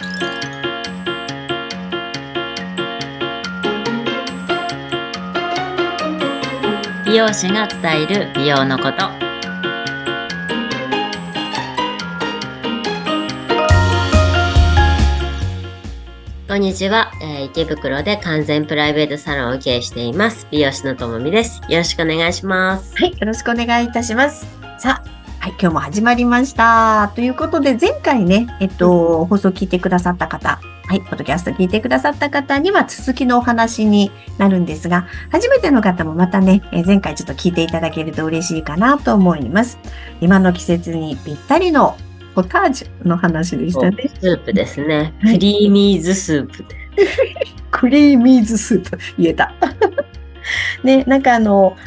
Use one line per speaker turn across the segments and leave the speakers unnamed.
美容師が伝える美容のこと。こんにちは、えー池袋で完全プライベートサロンを経営しています。美容師のともみです。よろしくお願いします。
はい、よろしくお願いいたします。さあ、はい、今日も始まりました。ということで、前回ね、えっと、放送聞いてくださった方、はい、ポッドキャスト聞いてくださった方には続きのお話になるんですが、初めての方もまたね、えー前回ちょっと聞いていただけると嬉しいかなと思います。今の季節にぴったりのポタージュの話でしたね。
スープですね
はい
クリーミーズスープ
クリーミーズスープ、言えた。ね、なんかあの、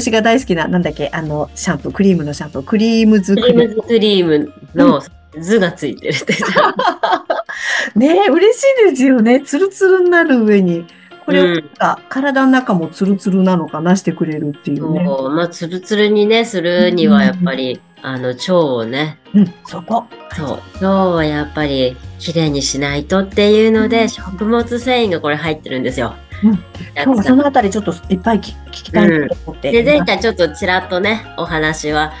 私が大好きな、なんだっけ、あの、シャンプー、クリームのシャンプー、クリームズ
クリーム。ズクリームの図がついてるって。
ねえ、嬉しいですよね。ツルツルになる上に、これを
うん。
体の中もツルツルなのかなしてくれるっていうね。
そう。まあツルツルにねするにはやっぱりあの腸をね。
うん、そこ。
そう。腸はやっぱりきれいにしないとっていうので、
うん。
食物繊維がこれ入ってるんですよ。
今日はそのあたりちょっといっぱい聞聞きたいなと思って。
で前回ちょっとちらっとねお話は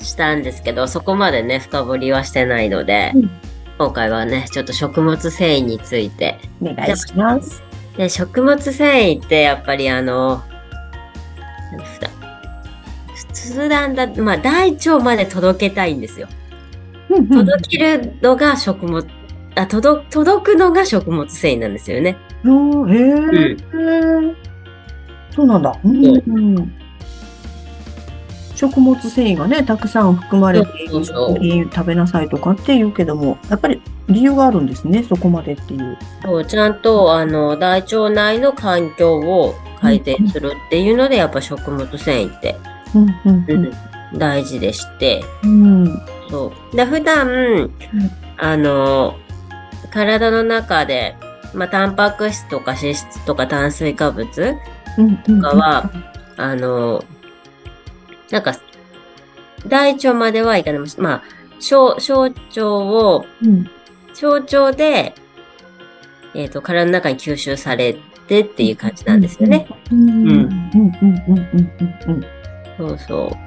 したんですけどそこまでね深掘りはしてないので、
うん
今回はねちょっと食物繊維について
お願いします。
で食物繊維ってやっぱりあの普通なんだまあ大腸まで届けたいんですよ。
うんうん
届けるのが食物あ届届くのが食物繊維なんですよね。
うんへえ、そうなんだ。うんうん食物繊維がね、たくさん含まれている食べなさいとかって言うけども、やっぱり理由があるんですね、そこまでっていう。
そうちゃんとあの大腸内の環境を改善するっていうので、やっぱ食物繊維って、
うんうんうん
大事でして、
うん
そう。で普段、あの、体の中で、まあ、タンパク質とか脂質とか炭水化物とかは、あの、なんか、大腸まではいかない。まあ、小、小腸を、
うん
小腸で、えっ、と、体の中に吸収されてっていう感じなんですよね。。
うんうんうんうんうんうんうん。
そうそう。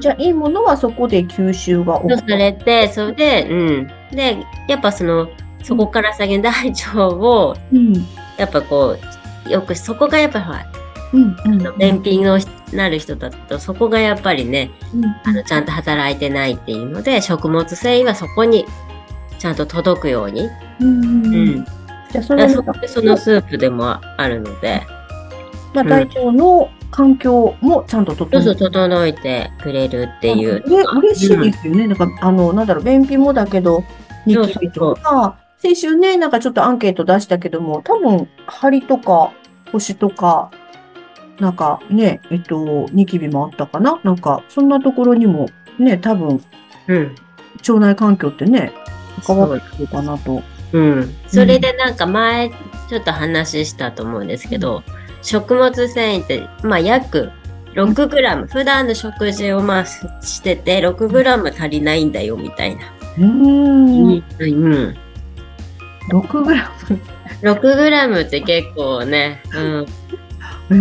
じゃあ、いいものはそこで吸収が
そうされて、それで、うん。で、やっぱその、そこから先の大腸を、
うん
やっぱこう、よく、そこがやっぱりほら、
うんうん
便秘のなる人だと、そこがやっぱりね、
うん
あの、ちゃんと働いてないっていうので、食物繊維はそこにちゃんと届くように。
うんうん
うん。
じゃあ、それ
そそのスープでもあるので、
まあ、大腸の環境もちゃんと整えて
整えてくれるっていう。
うれ嬉しいですよね。なんか、あの、なんだろう、便秘もだけど、ニキビとか、先週ね、なんかちょっとアンケート出したけども、多分、張りとか、腰とか、なんかね、えっと、ニキビもあったかな？なんか、そんなところにも、ね、多分、
うん。
腸内環境ってね、関わってくるかなと。
うん。それでなんか前、ちょっと話したと思うんですけど、食物繊維って、まあ約6グラム、普段の食事をまあししてて、6グラム足りないんだよ、みたいな。
うーん。
うん。
6グラ
6グラムって結構ね、うん。
ム。へ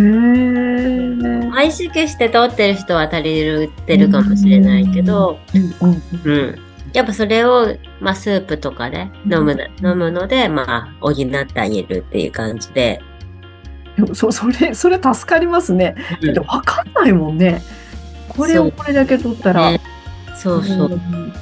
ー。
意識して取ってる人は足りるってるかもしれないけど、
うんうん
うん。やっぱそれを、まあ、スープとかで飲むな、飲むので、まあ、補ってあげるっていう感じで。
うん。そ、それ、それ助かりますね。だってわかんないもんね。これ
そう
をこれだけ取ったら。
ねそうそう。
ん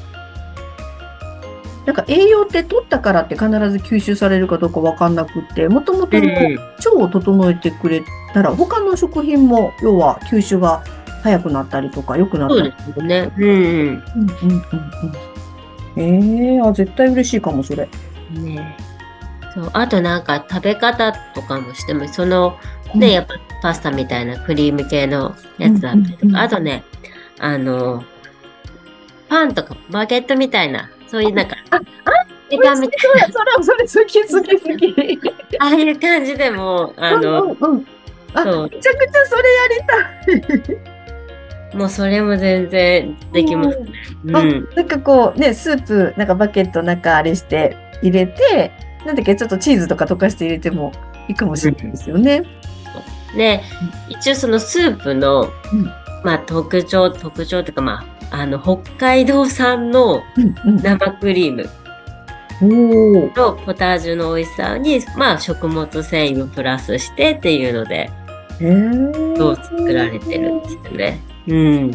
なんか栄養って取ったからって必ず吸収されるかどうかわかんなくって、もともと腸を整えてくれたら、他の食品も要は吸収が早くなったりとか良くなったり
ですよね。うん
うんうんうんうん。ええあ、絶対嬉しいかも、それ。
うん。ねそう。あとなんか食べ方とかもしても、その、
うん
ね、やっぱパスタみたいなクリーム系のやつだったりとか、あとね、あの、パンとかバゲットみたいな、そういうなんか、
あ
ペタみたい
それ、それ、好き、好き、好き。
な、ああいう感じでも、あの、
うんうあ、
そう
めちゃくちゃそれやりたい。
もうそれも全然できますうん。
なんかこうね、スープ、なんかバケット中あれして入れて、なんだっけ、ちょっとチーズとか溶かして入れてもいいかもしれないですよね。
で、一応そのスープの、
うん
まあ特徴、特徴っていうかまあ、あの、北海道産の
うん
生クリーム。とポタージュの美味しさに、まあ食物繊維をプラスしてっていうので、どう作られてるんですよね。うん。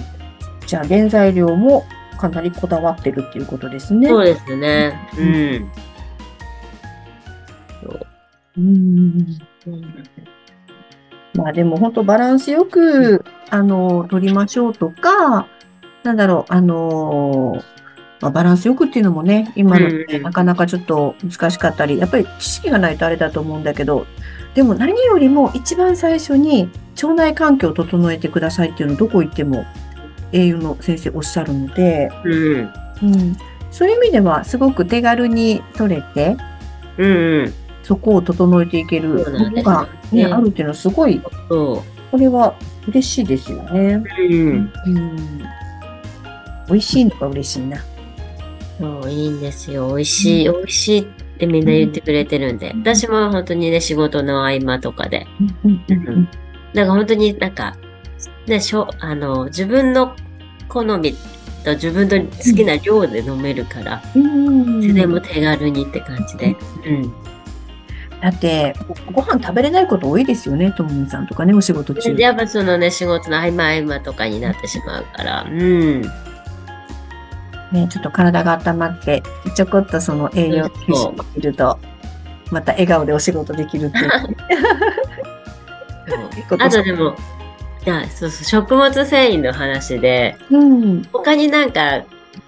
じゃあ原材料もかなりこだわってるっていうことですね。
そうですね。
う
うん。そう
うんまあでも本当バランスよく、あの、取りましょうとか、なんだろう、あの、まあ、バランスよくっていうのもね、今の、ね
うん
なかなかちょっと難しかったり、やっぱり知識がないとあれだと思うんだけど、でも何よりも一番最初に腸内環境を整えてくださいっていうのをどこ行っても栄養の先生おっしゃるので、
うん。
うん、そういう意味ではすごく手軽に取れて、
うんうん。
そこを整えていける
そうなんですよ
ものが、ね
ね
あるっていうのはすごい、
そ
これは嬉しいですよね。
う。うん。
うん。美味しいのが嬉しいな。
そう、いいんですよ。美味しい、美味しいってみんな言ってくれてるんで。私も本当にね、仕事の合間とかで。
うんうん
なんか本当になんか、ね、しょ、あの、自分の好みと自分の好きな量で飲めるから、
うん
いつでも手軽にって感じで。うん。
だってご、ご飯食べれないこと多いですよね、ともみさんとかね、お仕事中。
やっぱそのね、仕事の合間合間とかになってしまうから、うん。
ね、ちょっと体が温まって、ちょこっとその栄養摂取できると、また笑顔でお仕事できるってい
う。あとでも、いや、そうそう、食物繊維の話で、
うん。
他になんか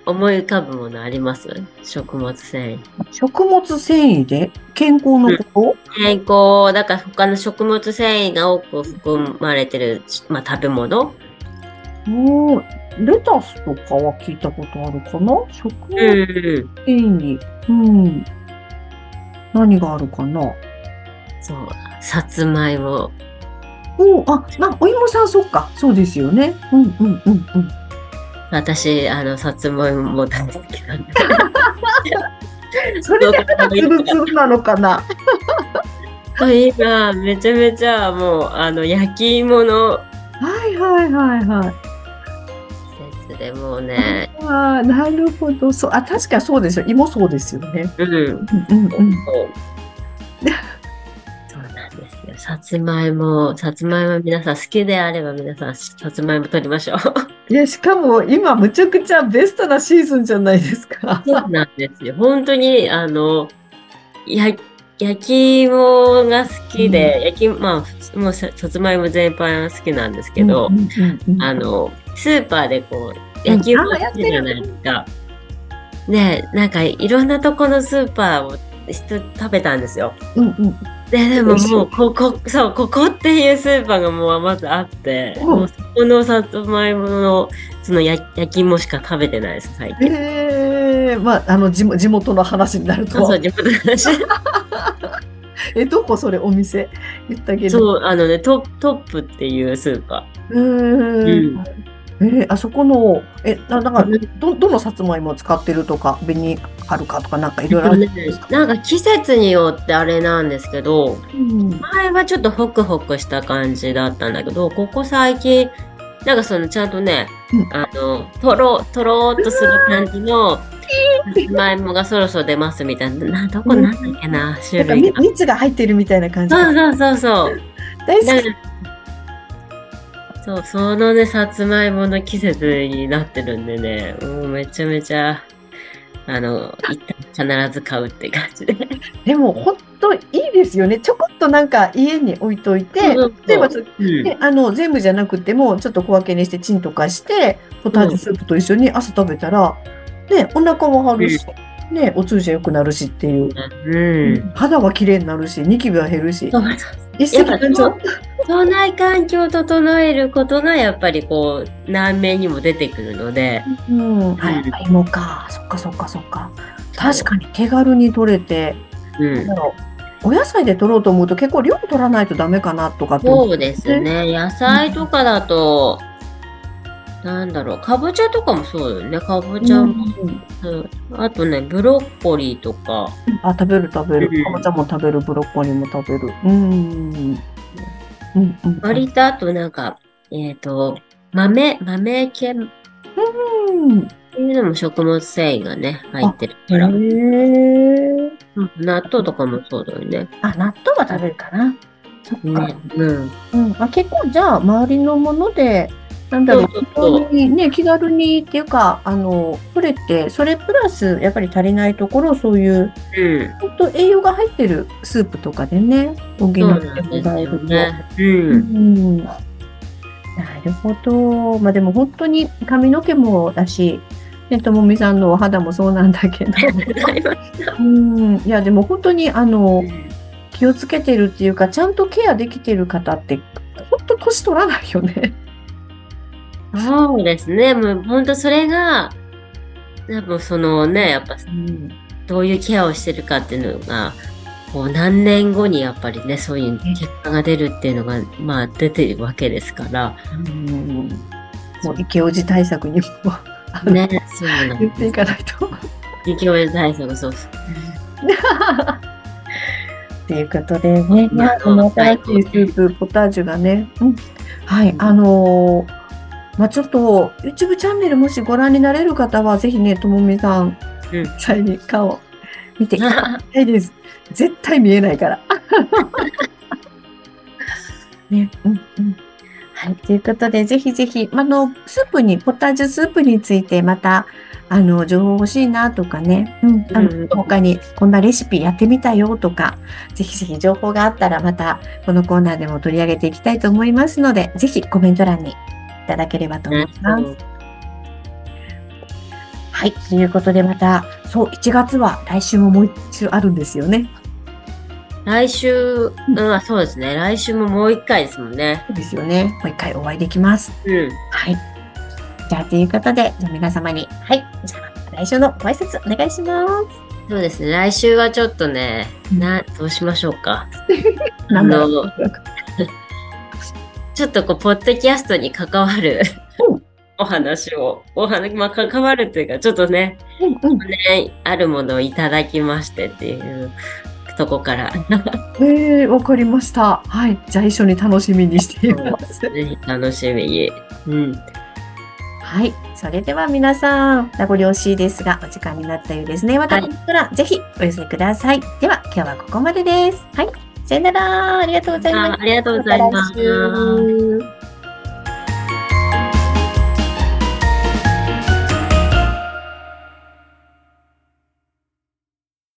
思い浮かぶものあります？食物繊維。
食物繊維で？健康のこ
健康、だから他の食物繊維が多く含まれてる、まあ、食べ物？
ともう、レタスとかは聞いたことあるかな？食
う
物
ん。
繊維。うん。何があるかな？
そう、さつまいも。
おあ、まあ、お芋さん、そっか。そうですよね。うんうんうんうん。
私、あの、さつまいも大好きなんで。
それで肌ツルツルなのかな？
今、めちゃめちゃもう、あの、焼き芋の
はいはいはいはい。
でもうね、
ああ、なるほど。そう、あ、確かそうですよ。芋そうですよね。
うん。
うんうん
そうなんですよ。さつまいも、さつまいも皆さん好きであれば皆さんさつまいも取りましょう。
いや、しかも今、むちゃくちゃベストなシーズンじゃないですか。
そうなんですよ。本当に、あの、や焼き芋が好きで、焼き、まあ、もうささつまいも全般好きなんですけど、
うんうんうんうん
あの、スーパーでこう、焼き芋売ってるじゃないですか。ねなんかいろんなとこのスーパーを人食べたんですよ。
うんうん
で、でももう、ここ、そう、ここっていうスーパーがもうまずあって、
うん
もうそこのさつまいもの、その焼焼き芋しか食べてないです、最近。
ええまあ、あの地元、地元の話になるとは
そう。地元の話。
え、どこそれお店言ったけど。
そう、あのね、トトップっていうスーパ
うーん。えーあそこの、え、ななんか、ど、どのさつまいもを使ってるとか、紅はるかとか、なんかいろいろあるんですか？
ー。なんか季節によってあれなんですけど、
うん
前はちょっとホクホクした感じだったんだけど、ここ最近、なんかそのちゃんとね、
うん
あの、とろ、とろーっとする感じの、さつまいもがそろそろ出ますみたいな、などこなんだっけな、種類が。
蜜が入ってるみたいな感じ。
そうそうそうそう。
大好き。
そう、そのね、さつまいもの季節になってるんでね、もうめちゃめちゃ、あの、必ず買うって感じで。
でも、本当いいですよね。ちょこっとなんか家に置いといて、例えば
うん
ね、あの、全部じゃなくても、ちょっと小分けにしてチンとかして、ポタージュスープと一緒に朝食べたら、ね、お腹も張るし、ね、お通じ良くなるしっていう。
うん。
肌は綺麗になるし、ニキビは減るし一石三鳥。
腸内環境を整えることがやっぱりこう難面にも出てくるので、
うん。あ、やっぱ芋か。そっかそっかそっか。確かに手軽に取れて、
うん、
お野菜で取ろうと思うと結構量取らないとダメかなとかって
そうですね。野菜とかだと、なんだろう、かぼちゃとかもそうよね。かぼちゃも、うんあとね、ブロッコリーとか、
あ、食べる食べる。かぼちゃも食べる、ブロッコリーも食べる。うん。うんうん。
割とあとなんか、えっ、と、豆、豆系っ
うん。
ていうのも食物繊維がね、入ってる
へ
から。
ー
うん納豆とかもそうだよね。
あ、納豆は食べるかな。そっか。
ね。うん。
うん。あ、結構じゃあ、周りのもので、なんだろう、本当にね、気軽にっていうか、あの、取れて、それプラス、やっぱり足りないところ、そういう、
うん。
本当栄養が入ってるスープとかでね、補ってもらえると。
ね。う。
うんん。なるほど。まあでも本当に髪の毛もだし、ね、ともみさんのお肌もそうなんだけど。うん。いや、でも本当に、あの、気をつけてるっていうか、ちゃんとケアできてる方って、本当年取らないよね。
そうですね。もう本当それが、でもそのね、やっぱ
うん。
どういうケアをしてるかっていうのが、こう何年後にやっぱりね、そういう結果が出るっていうのが、まあ出てるわけですから、
うんもう池オジ対策にも、
ね、そうなの。
言っていかないと。
適応対策、そうそう。
ということでね、この新しいスープ、ポタージュがね、うん、はい、あのーまあちょっと、YouTube チャンネルもしご覧になれる方は、ぜひね、ともみさん、
うん
実際に顔見ていただきたいです。絶対見えないから。ね、うん、うん。はい、ということで、ぜひぜひ、あの、スープに、ポタージュスープについて、また、あの、情報欲しいなとかね、うん、あの、
うん
他にこんなレシピやってみたよとか、ぜひぜひ情報があったらまたこのコーナーでも取り上げていきたいと思いますので、ぜひコメント欄にいただければと思います。はい。ということでまた、そう、1月は来週ももう一週あるんですよね。
来週、うん、あそうですね。来週ももう一回ですもんね。
そうですよね。もう一回お会いできます。
うん。
はい。じゃあ、ということで、じゃあ皆様に、はい。じゃあ、来週のご挨拶お願いします。
そうですね。来週はちょっとね、
うん
な、どうしましょうか。あの、ちょっとこう、ポッドキャストに関わる
うん
お話を、お話、まあ、関わるっていうか、ちょっとね、
うんうん。
ね、あるものをいただきましてっていうとこから、
えー、わかりました。はい。じゃあ、一緒に楽しみにしています。
ぜひ楽しみに。うん。
はい。それでは皆さん、名残惜しいですが、お時間になったようですね。また、
はい
ぜひお寄せください。では、今日はここまでです。はい。さよなら。ありがとうございました。
あありがとうございます